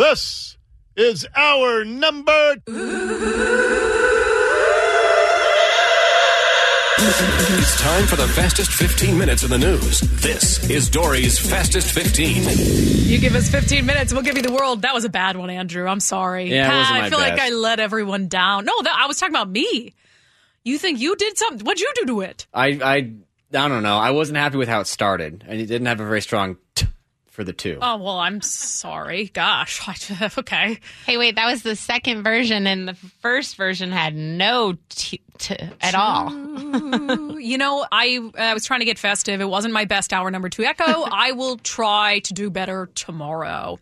This is our number. It's time for the fastest 15 minutes in the news. This is Dori's Fastest 15. You give us 15 minutes, we'll give you the world. That was a bad one, Andrew. I'm sorry. Yeah, it wasn't I my feel like. I let everyone down. No, that, I was talking about me. You think you did something? What'd you do to it? I, I, I don't know. I wasn't happy with how it started, and it didn't have a very strong t for the two. Oh, well, I'm sorry. Gosh. okay. Hey, wait, that was the second version, and the first version had no t- t- at all. You know, I, I was trying to get festive. It wasn't my best hour number two echo. I will try to do better tomorrow.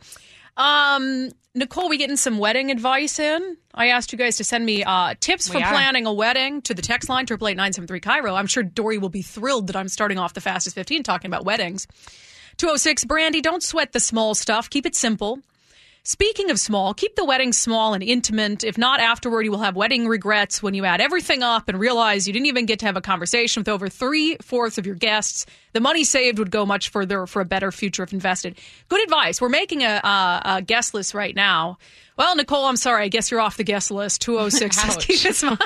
Um, Nicole, we getting some wedding advice in? I asked you guys to send me uh, tips for are. planning a wedding to the text line triple eight nine seven three KIRO. I'm sure Dori will be thrilled that I'm starting off the fastest fifteen talking about weddings. Two oh six Brandi, don't sweat the small stuff. Keep it simple. Speaking of small, keep the wedding small and intimate. If not, afterward, you will have wedding regrets when you add everything up and realize you didn't even get to have a conversation with over three fourths of your guests. The money saved would go much further for a better future if invested. Good advice. We're making a, a, a guest list right now. Well, Nicole, I'm sorry. I guess you're off the guest list. 206 says keep it small.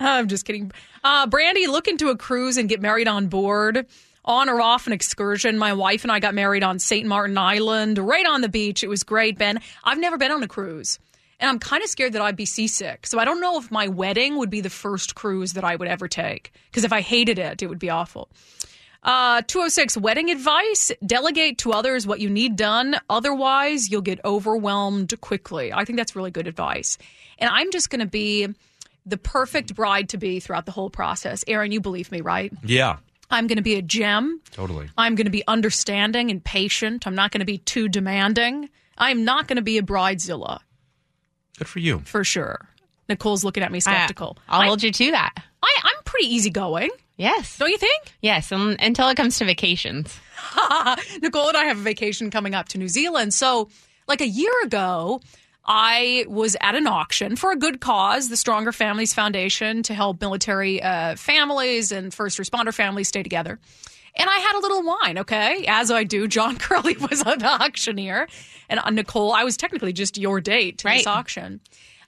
I'm just kidding. Uh, Brandi, look into a cruise and get married on board. On or off an excursion. My wife and I got married on St. Martin Island, right on the beach. It was great, Ben. I've never been on a cruise. And I'm kind of scared that I'd be seasick. So I don't know if my wedding would be the first cruise that I would ever take. Because if I hated it, it would be awful. Uh, 206 wedding advice delegate to others what you need done. Otherwise, you'll get overwhelmed quickly. I think that's really good advice. And I'm just going to be the perfect bride to be throughout the whole process. Aaron, you believe me, right? Yeah, I'm going to be a gem. totally. I'm going to be understanding and patient. I'm not going to be too demanding. I'm not going to be a bridezilla Good for you. for sure. Nicole's looking at me I- skeptical. I'll I, hold you to that. I, I'm pretty easygoing, Yes. don't you think? Yes, um, until it comes to vacations. Nicole and I have a vacation coming up to New Zealand. So, like a year ago, I was at an auction for a good cause, the Stronger Families Foundation, to help military uh, families and first responder families stay together. And I had a little wine, okay, as I do. John Curley was an auctioneer, and uh, Nicole, I was technically just your date to this auction.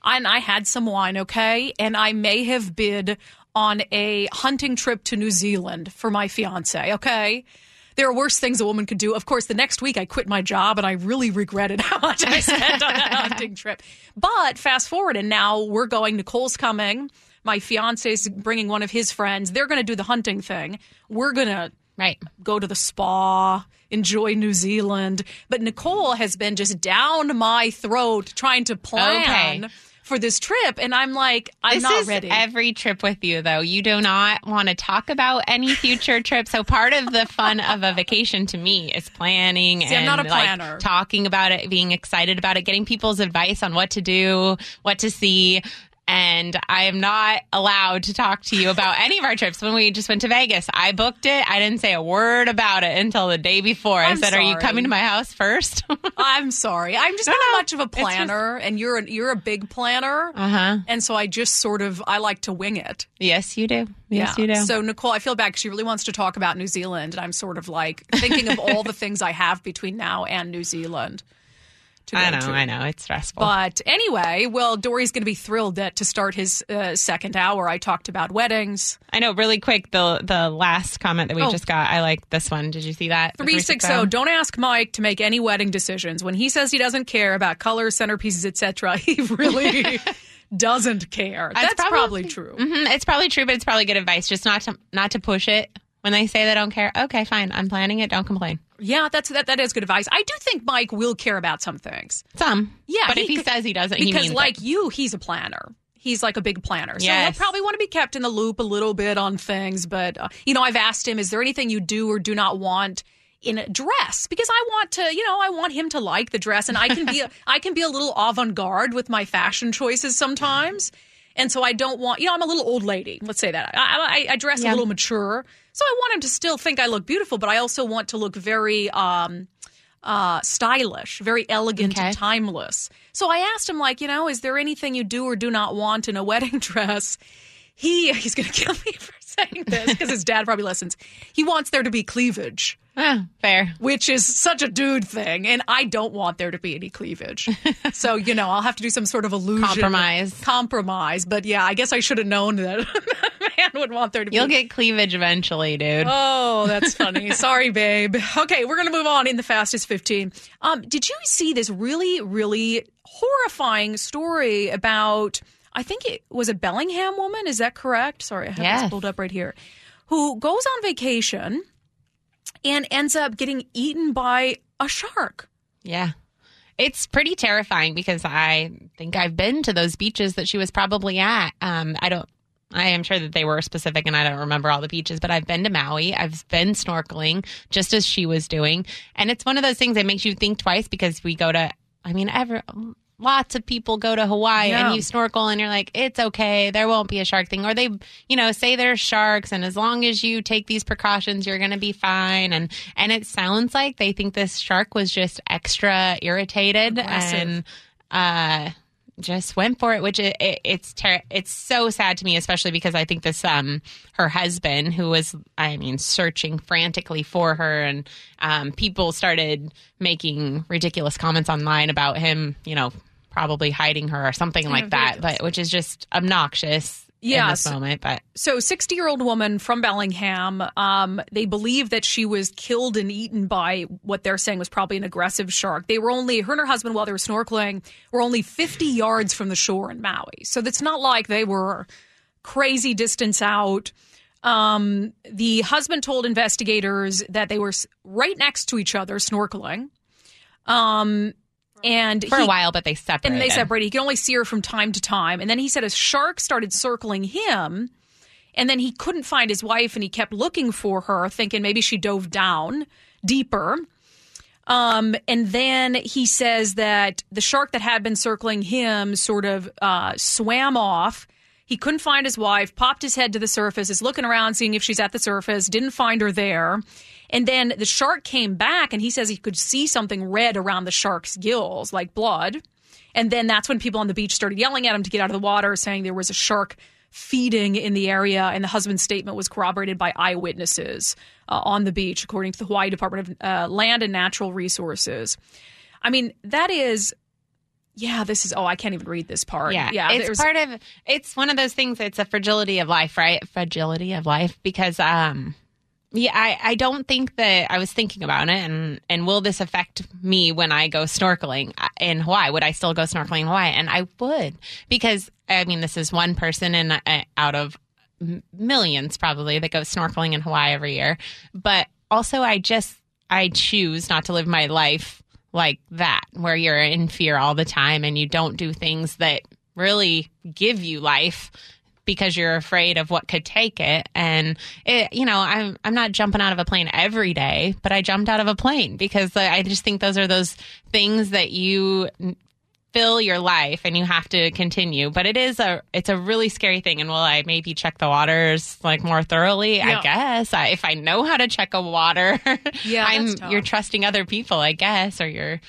And I had some wine, okay, and I may have bid on a hunting trip to New Zealand for my fiance, okay. There are worse things a woman could do. Of course, the next week I quit my job and I really regretted how much I spent on that hunting trip. But fast forward, and now we're going. Nicole's coming. My fiance's bringing one of his friends. They're going to do the hunting thing. We're going to Right. go to the spa, enjoy New Zealand. But Nicole has been just down my throat trying to plan Okay. For this trip. And I'm like, I'm this not is ready. every trip with you, though. You do not want to talk about any future trip. So part of the fun of a vacation to me is planning See, I'm and not a like, planner. talking about it, being excited about it, getting people's advice on what to do, what to see. And I am not allowed to talk to you about any of our trips. When we just went to Vegas, I booked it. I didn't say a word about it until the day before. I I'm said, "Are you coming to my house first? I'm sorry. I'm just No, not no. much of a It's just- planner, and you're a, you're a big planner. uh huh. And so I just sort of I like to wing it. Yes, you do. Yes, yeah. you do. So Nicole, I feel bad because she really wants to talk about New Zealand, and I'm sort of like thinking of all the things I have between now and New Zealand. To I know. to. I know. It's stressful. But anyway, well, Dori's going to be thrilled that to start his uh, second hour, I talked about weddings. I know. Really quick, the the last comment that we Oh. just got, I like this one. Did you see that? The 360 don't ask mike to make any wedding decisions when he says he doesn't care about colors centerpieces etc he really doesn't care that's, probably, true hmm It's probably true, but it's probably good advice. Just not to not to push it when they say they don't care. Okay, fine. I'm planning it. Don't complain. Yeah that's that, that is good advice i do think mike will care about some things Some. Yeah, But he if he says he doesn't, he because means like it. you he's a planner he's like a big planner so Yes. he'll probably want to be kept in the loop a little bit on things but uh, you know i've asked him is there anything you do or do not want in a dress because I want to, you know, I want him to like the dress, and I can be, a, I can be a little avant-garde with my fashion choices sometimes, and so I don't want, you know, I'm a little old lady. Let's say that I, I, I dress a little mature, so I want him to still think I look beautiful, but I also want to look very, um, uh, stylish, very elegant Okay. and timeless. So I asked him, like, you know, is there anything you do or do not want in a wedding dress? He he's going to kill me for saying this because his dad probably listens. He wants there to be cleavage. Ah, fair. which is such a dude thing, and I don't want there to be any cleavage. so you know, I'll have to do some sort of illusion Compromise. Compromise, but yeah, I guess I should have known that a man would want there to be You'll get cleavage eventually, dude. Oh, that's funny. Sorry, babe. Okay, we're going to move on in the fastest 15. Um, did you see this really, really horrifying story about, I think it was a Bellingham woman? Is that correct? Sorry, I have Yes. this pulled up right here. Who goes on vacation and ends up getting eaten by a shark. Yeah. It's pretty terrifying because I think I've been to those beaches that she was probably at. Um, I don't, I am sure that they were specific and I don't remember all the beaches, but I've been to Maui. I've been snorkeling just as she was doing. And it's one of those things that makes you think twice because we go to, I mean, every, lots of people go to Hawaii Yeah. and you snorkel and you're like, it's okay. There won't be a shark thing. Or they, you know, say there's sharks and as long as you take these precautions, you're going to be fine. And, and it sounds like they think this shark was just extra irritated Aggressive. and, uh, just went for it, which it, it, it's ter- it's so sad to me, especially because I think this um her husband who was I mean searching frantically for her, and um people started making ridiculous comments online about him, you know, probably hiding her or something like that, but which is just obnoxious in Yes. this moment. But So, 60 year old woman from Bellingham, um, they believe that she was killed and eaten by what they're saying was probably an aggressive shark. They were only, her and her husband, while they were snorkeling, were only 50 yards from the shore in Maui. So, that's not like they were crazy distance out. Um, the husband told investigators that they were right next to each other snorkeling. Um, and for he- a while, but they separated. and they separated. He could only see her from time to time. And then he said a shark started circling him. And then he couldn't find his wife and he kept looking for her, thinking maybe she dove down deeper. Um, and then he says that the shark that had been circling him sort of uh, swam off. He couldn't find his wife, popped his head to the surface, is looking around, seeing if she's at the surface, didn't find her there. And then the shark came back and he says he could see something red around the shark's gills, like blood. And then that's when people on the beach started yelling at him to get out of the water, saying there was a shark feeding in the area. And the husband's statement was corroborated by eyewitnesses uh, on the beach, according to the Hawaii Department of uh, Land and Natural Resources. I mean, that is, yeah, this is, oh, I can't even read this part. Yeah, yeah it's part of. It's one of those things. It's a fragility of life, right? Fragility of life, because um, yeah, I I don't think that I was thinking about it, and and will this affect me when I go snorkeling in Hawaii? Would I still go snorkeling in Hawaii? And I would, because I mean, this is one person in uh, out of millions probably that go snorkeling in Hawaii every year, but also I just I choose not to live my life like that, where you're in fear all the time and you don't do things that really give you life because you're afraid of what could take it. And it, you know, I'm I'm not jumping out of a plane every day, but I jumped out of a plane because I just think those are those things that you fill your life and you have to continue. But it is a it's a really scary thing. And will i maybe check the waters like more thoroughly? Yeah. i guess. I, if i know how to check a water Yeah, i'm you're trusting other people i guess or you're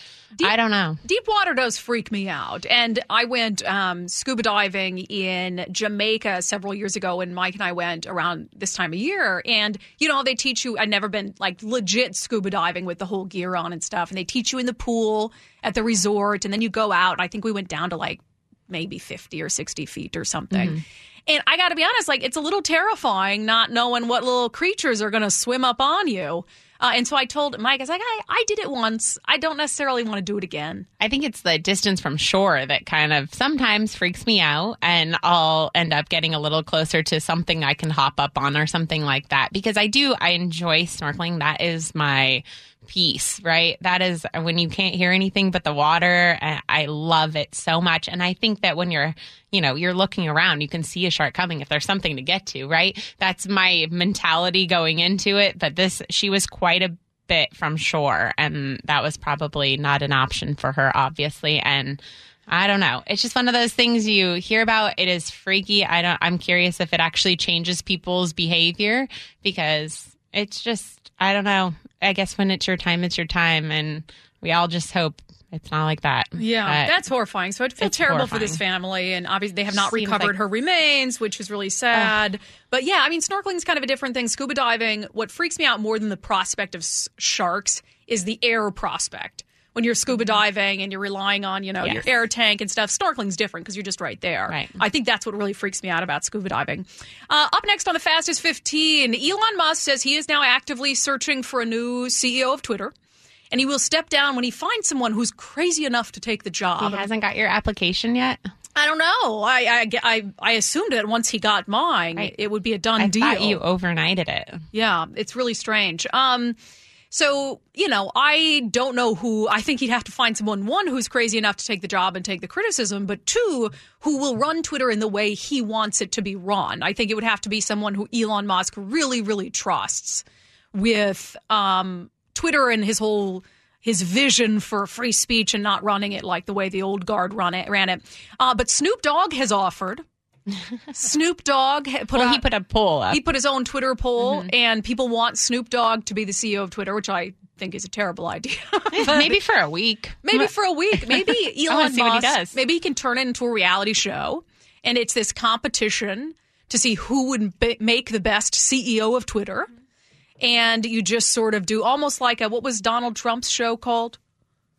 i don't know Deep water does freak me out. And I went um, scuba diving in Jamaica several years ago, and Mike and I went around this time of year. And, you know, they teach you, I'd never been like legit scuba diving with the whole gear on and stuff. And they teach you in the pool at the resort, and then you go out. I think we went down to like maybe 50 or 60 feet or something. And I got to be honest, like it's a little terrifying not knowing what little creatures are going to swim up on you. Uh, and so I told Mike, I was like, I, I did it once. I don't necessarily want to do it again. I think it's the distance from shore that kind of sometimes freaks me out, and I'll end up getting a little closer to something I can hop up on or something like that because I do, I enjoy snorkeling. That is my peace, right? That is when you can't hear anything but the water. I love it so much. And I think that when you're, you know, you're looking around, you can see a shark coming if there's something to get to, right? That's my mentality going into it. But this, she was quite a bit from shore and that was probably not an option for her obviously and I don't know. It's just one of those things you hear about. It is freaky. I don't I'm curious if it actually changes people's behavior because it's just I don't know. I guess when it's your time it's your time and we all just hope It's not like that. Yeah, But that's horrifying. So I feel terrible for this family, and obviously they have not Seems recovered like- her remains, which is really sad. But yeah, I mean, snorkeling is kind of a different thing. Scuba diving, what freaks me out more than the prospect of s- sharks is the air prospect. When you're scuba diving and you're relying on, you know, your air tank and stuff, snorkeling's different because you're just right there. Right. I think that's what really freaks me out about scuba diving. Uh, up next on the fastest 15, Elon Musk says he is now actively searching for a new CEO of Twitter. And he will step down when he finds someone who's crazy enough to take the job. He hasn't got your application yet. I don't know. I, I, I, I assumed that once he got mine, Right. it would be a done I deal. thought you overnighted it. Yeah, it's really strange. Um, so you know, I don't know who. I think he'd have to find someone one who's crazy enough to take the job and take the criticism, but two who will run Twitter in the way he wants it to be run. I think it would have to be someone who Elon Musk really, really trusts with um, Twitter and his whole his vision for free speech and not running it like the way the old guard run it ran it. Uh, but Snoop Dogg has offered. Snoop Dogg put Well, out, he put a poll up. he put his own Twitter poll, mm-hmm. and people want Snoop Dogg to be the CEO of Twitter, which I think is a terrible idea. Maybe for a week. maybe for a week, maybe Elon what he does. maybe he can turn it into a reality show, and it's this competition to see who would be- make the best CEO of Twitter, and you just sort of do almost like a what was Donald Trump's show called?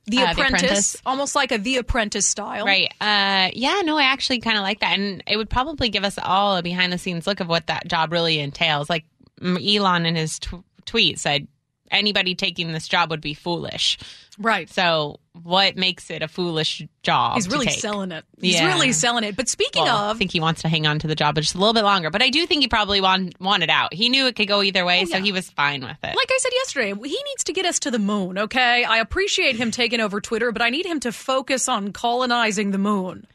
The Uh, The Apprentice, Apprentice. almost like a The Apprentice style, Right. Uh, yeah, no, I actually kind of like that. And it would probably give us all a behind the scenes look of what that job really entails. Like Elon in his tw- tweet said, anybody taking this job would be foolish. Right. So, what makes it a foolish job? He's really selling it. He's Yeah. really selling it. But speaking Well, of, I think he wants to hang on to the job just a little bit longer, but I do think he probably want, wanted out. He knew it could go either way, oh, so yeah. he was fine with it. like I said yesterday, he needs to get us to the moon, okay? I appreciate him taking over Twitter, but I need him to focus on colonizing the moon.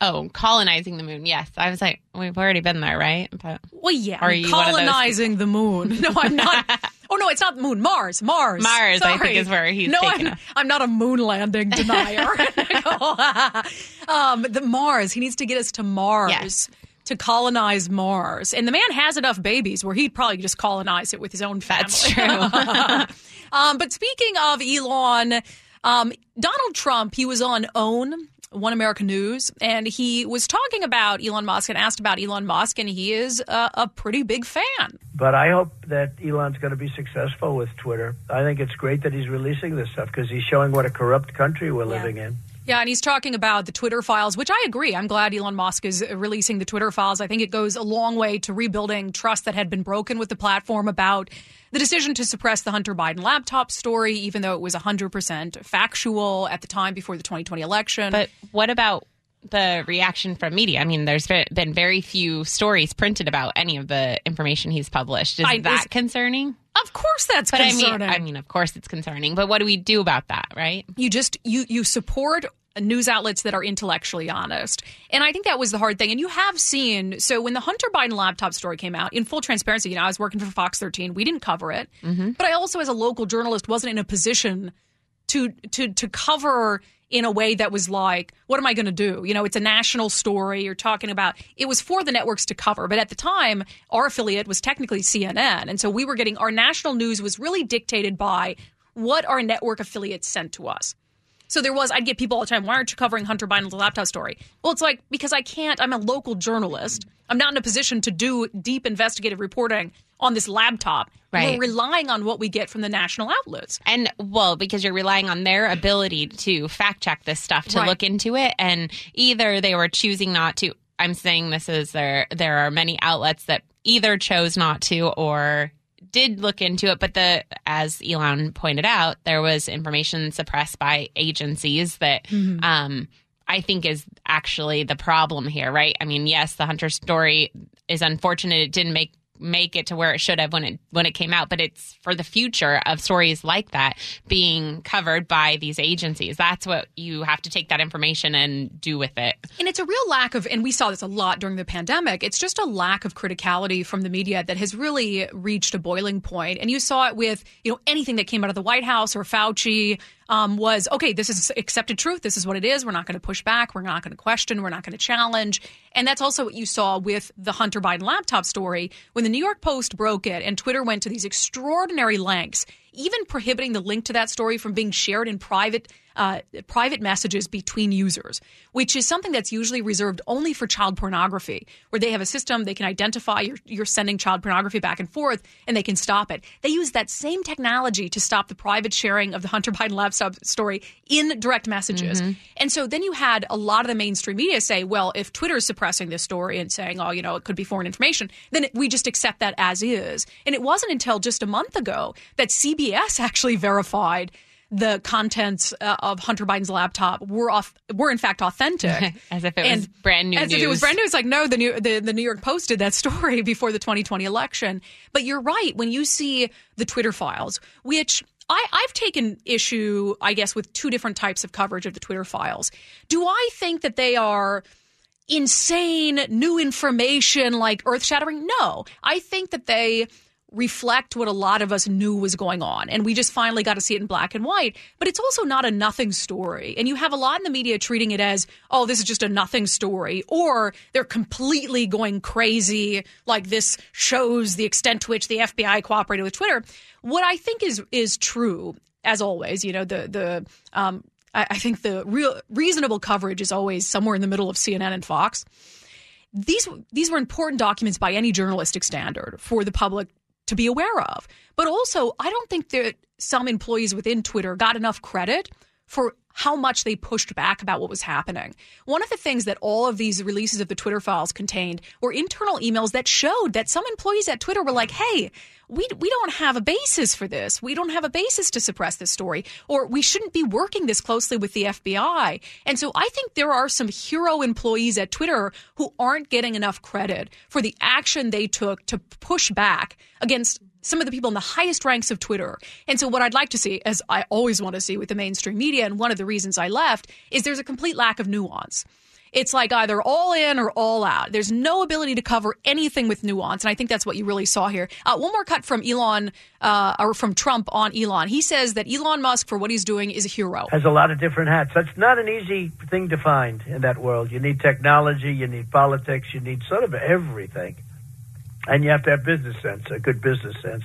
oh, colonizing the moon. Yes, I was like, we've already been there, right? But Well, yeah, Are you one of those colonizing the moon. No, I'm not. oh no, it's not the moon. Mars. Mars. Mars, I think, is where he's no, I'm. I'm not a moon landing denier. um, the Mars. He needs to get us to Mars. Yes. To colonize Mars, and the man has enough babies where he'd probably just colonize it with his own family. that's true. Um, but speaking of Elon, um, Donald Trump, he was on OAN, One America News, and he was talking about Elon Musk and asked about Elon Musk, and he is a, a pretty big fan. But I hope that Elon's going to be successful with Twitter. I think it's great that he's releasing this stuff because he's showing what a corrupt country we're living in. Yeah, and he's talking about the Twitter files, which I agree. I'm glad Elon Musk is uh, releasing the Twitter files. I think it goes a long way to rebuilding trust that had been broken with the platform about the decision to suppress the Hunter Biden laptop story, even though it was 100% factual at the time before the 2020 election. But what about the reaction from media? I mean, there's been been very few stories printed about any of the information he's published. Is I- that is- concerning? of course, that's But I mean, I mean, of course it's concerning. But what do we do about that, right? you just you you support news outlets that are intellectually honest and i think that was the hard thing and you have seen so when the hunter biden laptop story came out in full transparency you know i was working for fox 13 we didn't cover it mm-hmm. but i also as a local journalist wasn't in a position to to to cover in a way that was like what am i going to do? You know it's a national story. You're talking about it was for the networks to cover. But at the time our affiliate was technically cnn and so we were getting our national news was really dictated by what our network affiliates sent to us. So there was, I'd get people all the time, why aren't you covering Hunter Biden's laptop story? Well, it's like, because I can't, I'm a local journalist. I'm not in a position to do deep investigative reporting on this laptop. Right. We're relying on what we get from the national outlets. And well, because you're relying on their ability to fact check this stuff, to Right. look into it, and either they were choosing not to. I'm saying this is there. There are many outlets that either chose not to or did look into it, but the as Elon pointed out, there was information suppressed by agencies that. Mm-hmm. Um, I think is actually the problem here, right? I mean, yes, the Hunter story is unfortunate. It didn't make make it to where it should have when it when it came out, but it's for the future of stories like that being covered by these agencies. That's what you have to take that information and do with it. And it's a real lack of, and we saw this a lot during the pandemic, it's just a lack of criticality from the media that has really reached a boiling point. And you saw it with, you know, anything that came out of the White House or Fauci um, was, okay, this is accepted truth. This is what it is. We're not going to push back. We're not going to question. We're not going to challenge. And that's also what you saw with the Hunter Biden laptop story when the New York Post broke it and Twitter went to these extraordinary lengths, even prohibiting the link to that story from being shared in private uh, private messages between users, which is something that's usually reserved only for child pornography, where they have a system they can identify you're, you're sending child pornography back and forth and they can stop it. They use that same technology to stop the private sharing of the Hunter Biden laptop story in direct messages. And so then you had a lot of the mainstream media say, well, if Twitter is suppressing this story and saying, oh, you know, it could be foreign information, then it, we just accept that as is. And it wasn't until just a month ago that CBS actually verified the contents uh, of Hunter Biden's laptop were off, were in fact authentic, As if it was brand new As if it was brand new. It's like no, the new the, the New York Post did that story before the 2020 election. But you're right when you see the Twitter files, which. I, I've taken issue, I guess, with two different types of coverage of the Twitter files. Do I think that they are insane new information like earth shattering? No. I think that they reflect what a lot of us knew was going on. And we just finally got to see it in black and white. But it's also not a nothing story. And you have a lot in the media treating it as oh this is just a nothing story. Or they're completely going crazy like this shows the extent to which the FBI cooperated with Twitter. What I think is is true as always you know the the um I, I think the real reasonable coverage is always somewhere in the middle of CNN and Fox. These these were important documents by any journalistic standard for the public to be aware of. But also, I don't think that some employees within Twitter got enough credit for how much they pushed back about what was happening. One of the things that all of these releases of the Twitter files contained were internal emails that showed that some employees at Twitter were like, "Hey, we we don't have a basis for this. We don't have a basis to suppress this story, or we shouldn't be working this closely with the FBI." And so I think there are some hero employees at Twitter who aren't getting enough credit for the action they took to push back against some of the people in the highest ranks of Twitter. And so, what I'd like to see, as I always want to see with the mainstream media, and one of the reasons I left, is there's a complete lack of nuance. It's like either all in or all out. There's no ability to cover anything with nuance, and I think that's what you really saw here. Uh, one more cut from Elon, uh, or from Trump on Elon. He says that Elon Musk, for what he's doing, is a hero. has a lot of different hats. That's not an easy thing to find in that world. You need technology, you need politics, you need sort of everything. And you have to have business sense, a good business sense.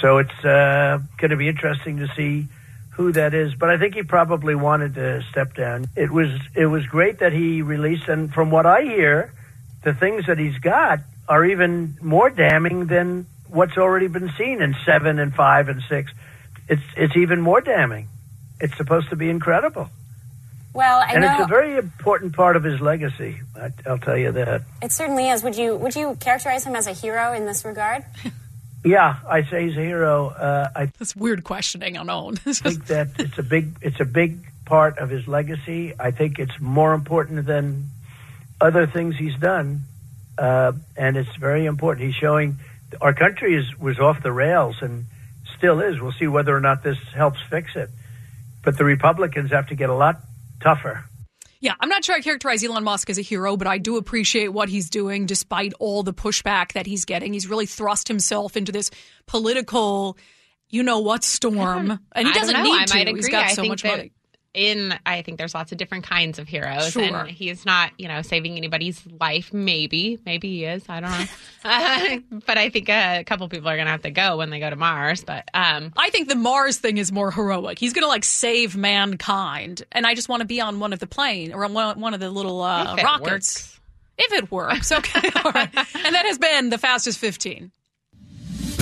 So it's uh, going to be interesting to see who that is. But I think he probably wanted to step down. It was it was great that he released, and from what I hear, the things that he's got are even more damning than what's already been seen in seven and five and six. It's it's even more damning. It's supposed to be incredible. Well, I and know it's a very important part of his legacy. I, I'll tell you that. it certainly is. Would you would you characterize him as a hero in this regard? Yeah, I say he's a hero. Uh, I That's weird questioning on OAN. I think that it's a big it's a big part of his legacy. I think it's more important than other things he's done, uh, and it's very important. He's showing our country is was off the rails and still is. We'll see whether or not this helps fix it. But the Republicans have to get a lot tougher. Yeah, I'm not sure I characterize Elon Musk as a hero, but I do appreciate what he's doing despite all the pushback that he's getting. He's really thrust himself into this political, you know what, storm. And he doesn't know. need I to. might agree. He's got I so think much that money. In, I think there's lots of different kinds of heroes, Sure. and he's not, you know, saving anybody's life. Maybe, maybe he is. I don't know. but I think a couple people are gonna have to go when they go to Mars. But um, I think the Mars thing is more heroic. He's going to like save mankind, and I just want to be on one of the plane or on one, one of the little uh, If it rockets. works. If it works, okay. All right. And that has been the fastest 15.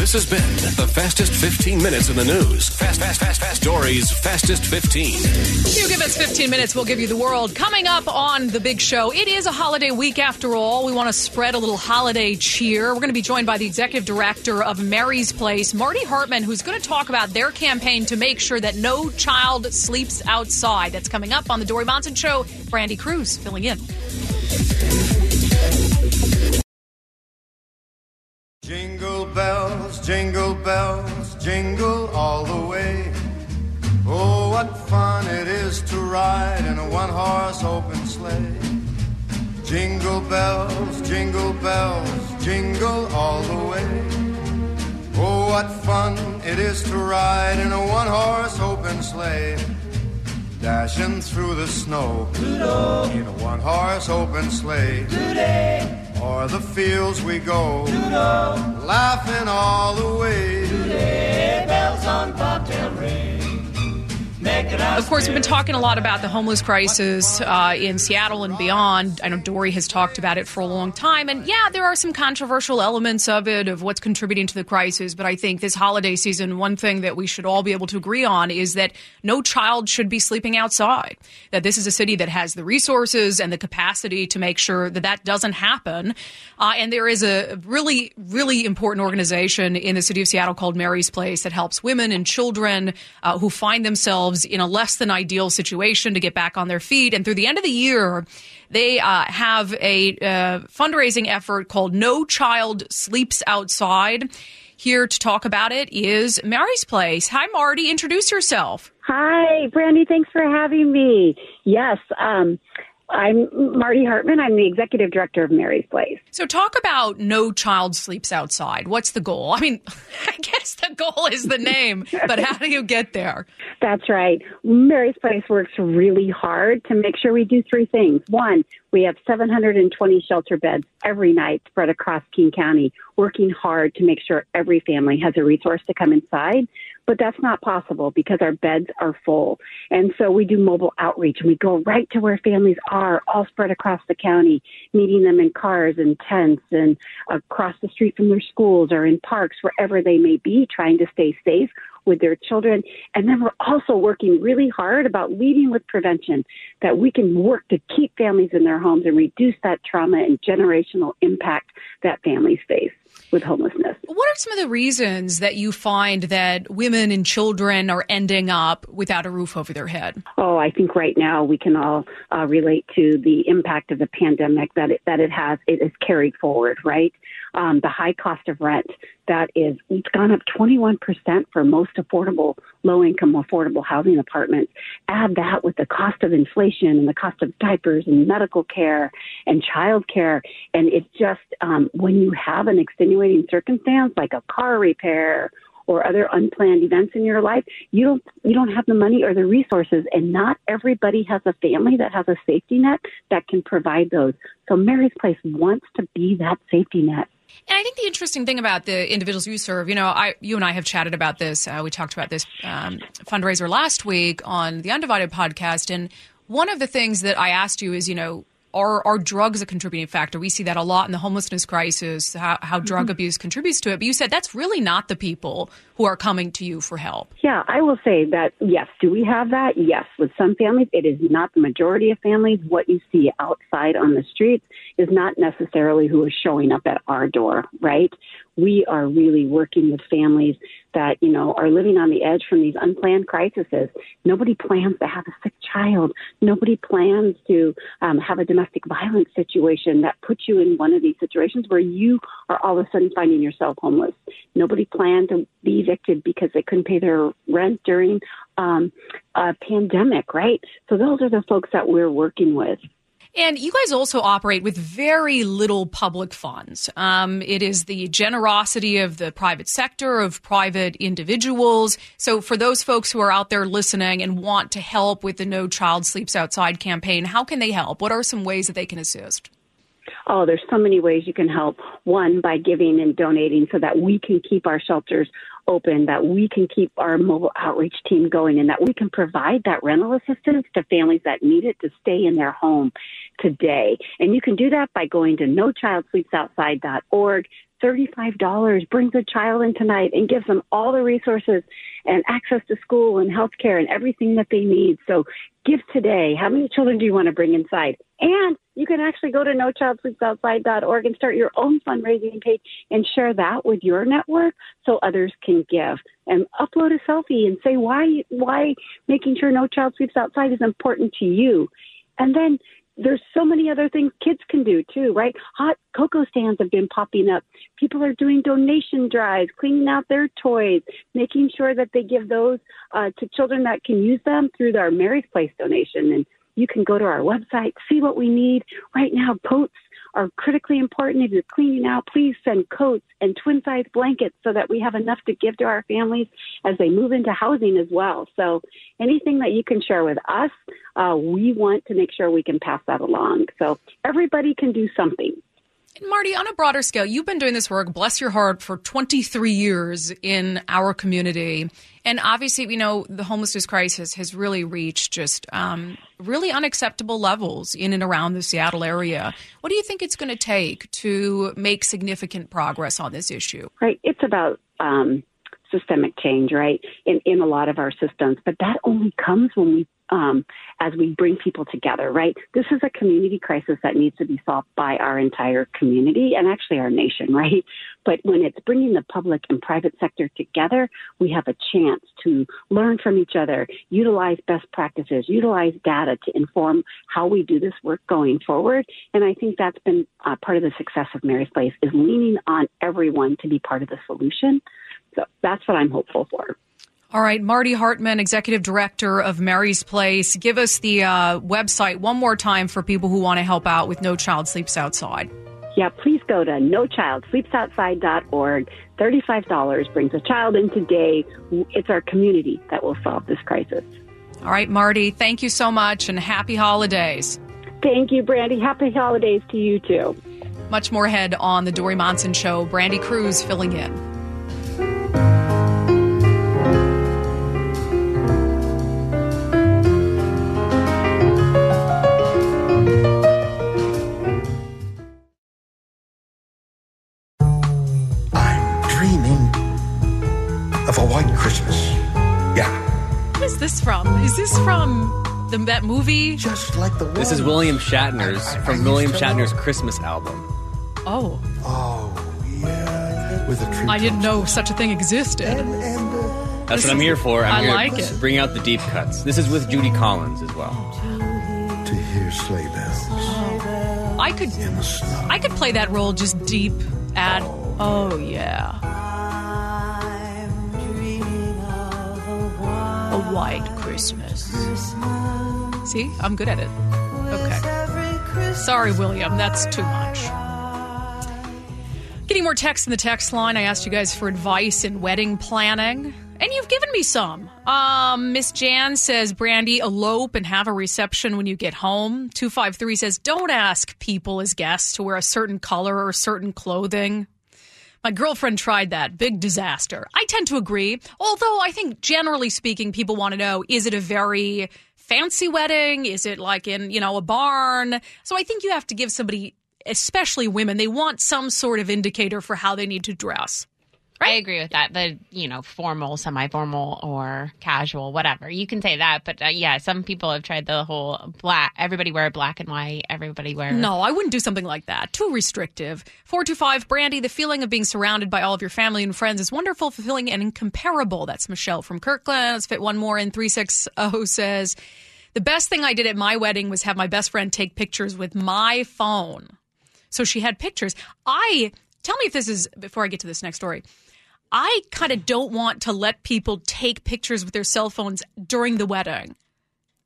This has been the fastest 15 minutes in the news. Fast, fast, fast, fast. Dori's fastest 15. You give us 15 minutes, we'll give you the world. Coming up on the big show, it is a holiday week after all. We want to spread a little holiday cheer. We're going to be joined by the executive director of Mary's Place, Marty Hartman, who's going to talk about their campaign to make sure that no child sleeps outside. That's coming up on the Dori Monson Show. Brandi Kruse filling in. Bells, jingle all the way. Oh, what fun it is to ride in a one horse open sleigh. Jingle bells, jingle bells, jingle all the way. Oh, what fun it is to ride in a one horse open sleigh. Dashing through the snow in a one horse open sleigh. O'er the fields we go, laughing all the way. bells on ring, Of course, we've been talking a lot about the homeless crisis uh, in Seattle and beyond. I know Dori has talked about it for a long time. And yeah, there are some controversial elements of it, of what's contributing to the crisis. But I think this holiday season, one thing that we should all be able to agree on is that no child should be sleeping outside. That this is a city that has the resources and the capacity to make sure that that doesn't happen. Uh, and there is a really, really important organization in the city of Seattle called Mary's Place that helps women and children uh, who find themselves in a less than ideal situation to get back on their feet. And through the end of the year, they uh, have a uh, fundraising effort called No Child Sleeps Outside. Here to talk about it is Mary's Place. Hi, Marty. Introduce yourself. Hi, Brandi. Thanks for having me. Yes, um, I'm Marty Hartman. I'm the executive director of Mary's Place. So, talk about No Child Sleeps Outside. What's the goal? I mean, I guess the goal is the name, but how do you get there? That's right. Mary's Place works really hard to make sure we do three things. One, we have 720 shelter beds every night spread across King County, working hard to make sure every family has a resource to come inside. But that's not possible because our beds are full. And so we do mobile outreach and we go right to where families are, all spread across the county, meeting them in cars and tents and across the street from their schools or in parks, wherever they may be, trying to stay safe with their children. And then we're also working really hard about leading with prevention, that we can work to keep families in their homes and reduce that trauma and generational impact that families face with homelessness. What are some of the reasons that you find that women and children are ending up without a roof over their head? Oh, I think right now we can all uh, relate to the impact of the pandemic that it, that it has. It is carried forward, right? Um, the high cost of rent that is it's gone up 21% for most affordable low income affordable housing apartments add that with the cost of inflation and the cost of diapers and medical care and child care and it's just um, when you have an extenuating circumstance like a car repair or other unplanned events in your life, you don't you don't have the money or the resources and not everybody has a family that has a safety net that can provide those. So Mary's Place wants to be that safety net. And I think the interesting thing about the individuals you serve, you know, I, you and I have chatted about this. Uh, we talked about this um, fundraiser last week on the Undivided podcast, and one of the things that I asked you is, you know, are, are drugs a contributing factor? We see that a lot in the homelessness crisis, how, how drug mm-hmm. abuse contributes to it. But you said that's really not the people who are coming to you for help. Yeah, I will say that, yes. Do we have that? Yes. With some families, it is not the majority of families. What you see outside on the streets is not necessarily who is showing up at our door, right? We are really working with families that, you know, are living on the edge from these unplanned crises. Nobody plans to have a sick child. Nobody plans to um, have a domestic violence situation that puts you in one of these situations where you are all of a sudden finding yourself homeless. Nobody planned to be evicted because they couldn't pay their rent during um, a pandemic, right? So those are the folks that we're working with. And you guys also operate with very little public funds. Um, it is the generosity of the private sector, of private individuals. So, for those folks who are out there listening and want to help with the No Child Sleeps Outside campaign, how can they help? What are some ways that they can assist? Oh, there's so many ways you can help. One, by giving and donating so that we can keep our shelters open, that we can keep our mobile outreach team going, and that we can provide that rental assistance to families that need it to stay in their home today. And you can do that by going to nochildsleepsoutside.org. $35 brings a child in tonight and gives them all the resources and access to school and health care and everything that they need. So give today. How many children do you want to bring inside? And you can actually go to nochildsleepsoutside.org and start your own fundraising page and share that with your network so others can give. And upload a selfie and say why why making sure no child sleeps outside is important to you. And then there's so many other things kids can do too, right? Hot cocoa stands have been popping up. People are doing donation drives, cleaning out their toys, making sure that they give those uh, to children that can use them through our Mary's Place donation. And you can go to our website, see what we need. Right now, coats are critically important. If you're cleaning out, please send coats and twin size blankets so that we have enough to give to our families as they move into housing as well. So anything that you can share with us, uh, we want to make sure we can pass that along. So everybody can do something. Marty, on a broader scale, you've been doing this work, bless your heart, for 23 years in our community. And obviously, we know, the homelessness crisis has really reached just um, really unacceptable levels in and around the Seattle area. What do you think it's going to take to make significant progress on this issue? Right. It's about um, systemic change, right, in, in a lot of our systems. But that only comes when we, um, as we bring people together, right? This is a community crisis that needs to be solved by our entire community and actually our nation, right? But when it's bringing the public and private sector together, we have a chance to learn from each other, utilize best practices, utilize data to inform how we do this work going forward. And I think that's been uh, part of the success of Mary's Place is leaning on everyone to be part of the solution. So that's what I'm hopeful for. All right, Marty Hartman, Executive Director of Mary's Place. Give us the uh, website one more time for people who want to help out with No Child Sleeps Outside. Yeah, please go to nochildsleepsoutside.org. $35 brings a child in today. It's our community that will solve this crisis. All right, Marty, thank you so much and happy holidays. Thank you, Brandy. Happy holidays to you too. Much more ahead on The Dori Monson Show. Brandi Kruse filling in. Of a white Christmas. Yeah. What is this from? Is this from the, that movie? Just like the This is William Shatner's from William Shatner's Christmas album. Oh, Oh, yeah. With a tree. I didn't know such a thing existed. And, and uh, That's what I'm here for. I'm I here like to it. bring out the deep cuts. This is with Judy Collins as well. to hear sleigh bells I could, in the snow. I could play that role just deep at. Oh yeah. White Christmas. See, I'm good at it. Okay. Sorry, William, that's too much. Getting more text in the text line. I asked you guys for advice in wedding planning, and you've given me some. Um, Miss Jan says, Brandi, elope and have a reception when you get home. 253 says, don't ask people as guests to wear a certain color or certain clothing. My girlfriend tried that. Big disaster. I tend to agree. Although I think generally speaking, people want to know is it a very fancy wedding? Is it like in, you know, a barn? So I think you have to give somebody, especially women, they want some sort of indicator for how they need to dress. I agree with that. The you know formal, semi-formal, or casual, whatever you can say that. But uh, yeah, some people have tried the whole black. Everybody wear black and white. Everybody wear No, I wouldn't do something like that. Too restrictive. 425 Brandi, the feeling of being surrounded by all of your family and friends is wonderful, fulfilling, and incomparable. That's Michelle from Kirkland. Let's fit one more in. 360 says, The best thing I did at my wedding was have my best friend take pictures with my phone. So she had pictures. I, tell me if this is, before I get to this next story, I kind of don't want to let people take pictures with their cell phones during the wedding.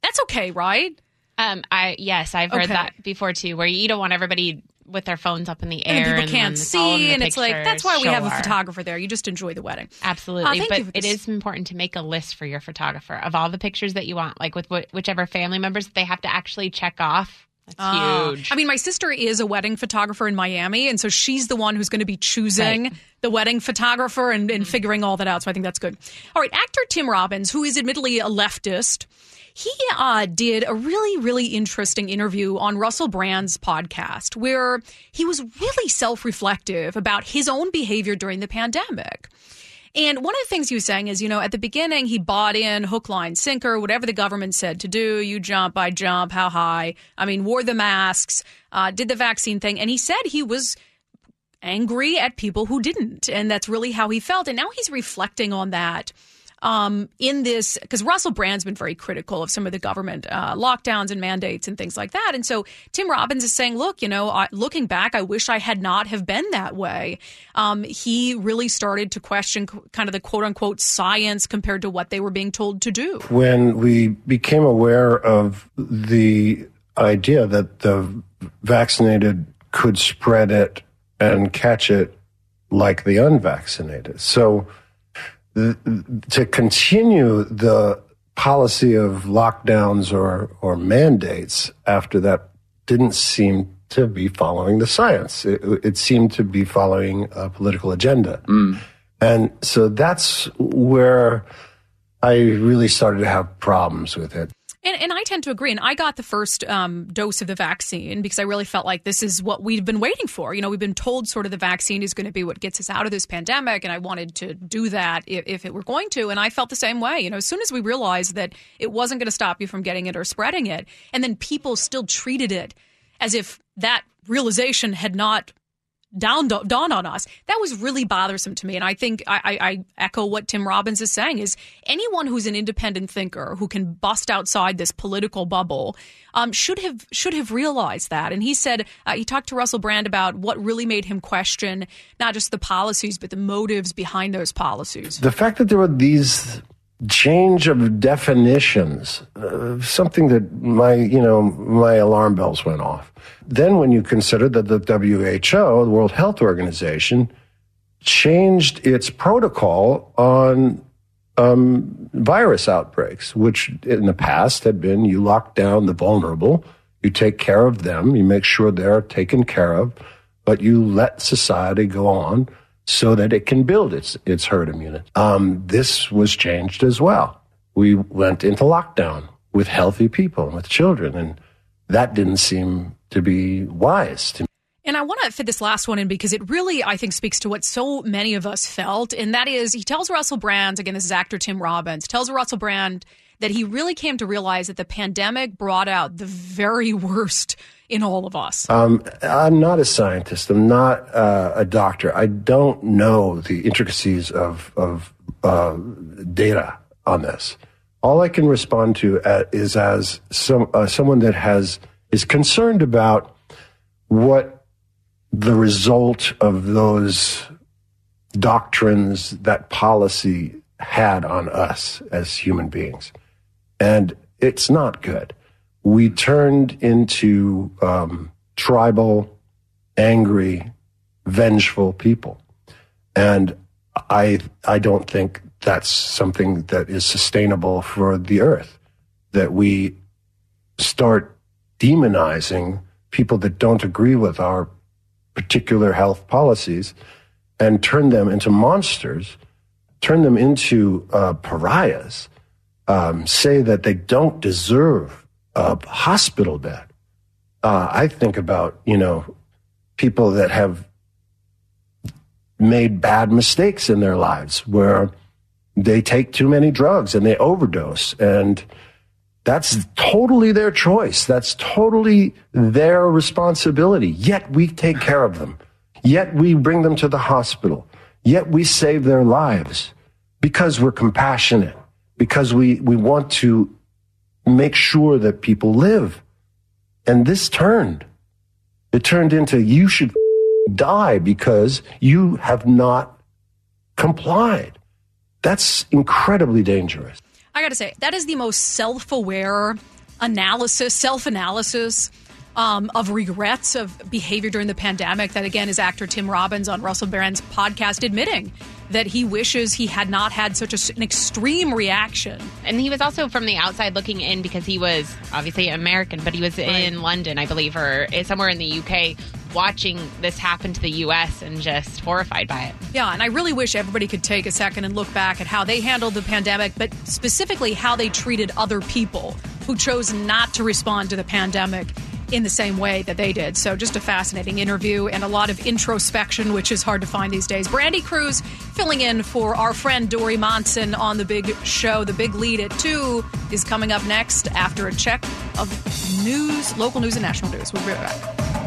That's okay, right? Um, I yes, I've heard Okay. that before too, where you don't want everybody with their phones up in the air and people and can't then it's all in see, and it's like that's why we have a photographer there. You just enjoy the wedding. Absolutely, Uh, but this. is important to make a list for your photographer of all the pictures that you want, like with wh- whichever family members they have to actually check off. That's Uh, huge. I mean, my sister is a wedding photographer in Miami, and so she's the one who's going to be choosing Right. the wedding photographer and, and figuring all that out. So I think that's good. All right, actor Tim Robbins, who is admittedly a leftist, he uh, did a really, really interesting interview on Russell Brand's podcast where he was really self reflective about his own behavior during the pandemic. And one of the things he was saying is, you know, at the beginning, he bought in hook, line, sinker, whatever the government said to do. You jump, I jump, how high? I mean, wore the masks, uh, did the vaccine thing. And he said he was angry at people who didn't. And that's really how he felt. And now he's reflecting on that. Um, in this, because Russell Brand's been very critical of some of the government uh, lockdowns and mandates and things like that, and so Tim Robbins is saying, "Look, you know, I, looking back, I wish I had not have been that way." Um, he really started to question kind of the quote unquote science compared to what they were being told to do. when we became aware of the idea that the vaccinated could spread it and catch it like the unvaccinated. So to continue the policy of lockdowns or, or mandates after that didn't seem to be following the science. It, it seemed to be following a political agenda. Mm. And so that's where I really started to have problems with it. And, and I tend to agree. And I got the first um, dose of the vaccine because I really felt like this is what we've been waiting for. You know, we've been told sort of the vaccine is going to be what gets us out of this pandemic. And I wanted to do that if, if it were going to. And I felt the same way. You know, as soon as we realized that it wasn't going to stop you from getting it or spreading it, and then people still treated it as if that realization had not dawned, dawned on us. That was really bothersome to me. And I think I, I, I echo what Tim Robbins is saying is anyone who's an independent thinker who can bust outside this political bubble um, should have should have realized that. And he said uh, he talked to Russell Brand about what really made him question not just the policies but the motives behind those policies. The fact that there were these change of definitions, uh, something that my, you know, my alarm bells went off. Then when you consider that the WHO, the World Health Organization, changed its protocol on um, virus outbreaks, which in the past had been you lock down the vulnerable, you take care of them, you make sure they're taken care of, but you let society go on so that it can build its its herd immunity. Um, this was changed as well. We went into lockdown with healthy people with children, and that didn't seem to be wise to me. And I want to fit this last one in because it really, I think, speaks to what so many of us felt. And that is, he tells Russell Brand, again, this is actor Tim Robbins, tells Russell Brand that he really came to realize that the pandemic brought out the very worst in all of us. Um, I'm not a scientist. I'm not uh, a doctor. I don't know the intricacies of of uh, data on this. All I can respond to uh, is as some uh, someone that has is concerned about what the result of those doctrines, that policy had on us as human beings, and it's not good we turned into um, tribal, angry, vengeful people. And I, I don't think that's something that is sustainable for the earth, that we start demonizing people that don't agree with our particular health policies and turn them into monsters, turn them into uh, pariahs, um, say that they don't deserve a hospital bed. Uh, I think about, you know, people that have made bad mistakes in their lives where they take too many drugs and they overdose. And that's totally their choice. That's totally their responsibility. Yet we take care of them. Yet we bring them to the hospital. Yet we save their lives because we're compassionate, because we, we want to make sure that people live. And this turned. It turned into you should die because you have not complied. That's incredibly dangerous. I got to say, that is the most self aware analysis, self analysis um, of regrets of behavior during the pandemic that, again, is actor Tim Robbins on Russell Brand's podcast admitting that he wishes he had not had such a, an extreme reaction. And he was also from the outside looking in because he was obviously American, but he was right. in London, I believe, or eh, somewhere in the UK watching this happen to the US and just horrified by it. Yeah, and I really wish everybody could take a second and look back at how they handled the pandemic, but specifically how they treated other people who chose not to respond to the pandemic in the same way that they did. So, just a fascinating interview and a lot of introspection, which is hard to find these days. Brandi Kruse filling in for our friend Dori Monson on the big show. The big lead at 2 is coming up next after a check of news, local news, and national news. We'll be right back.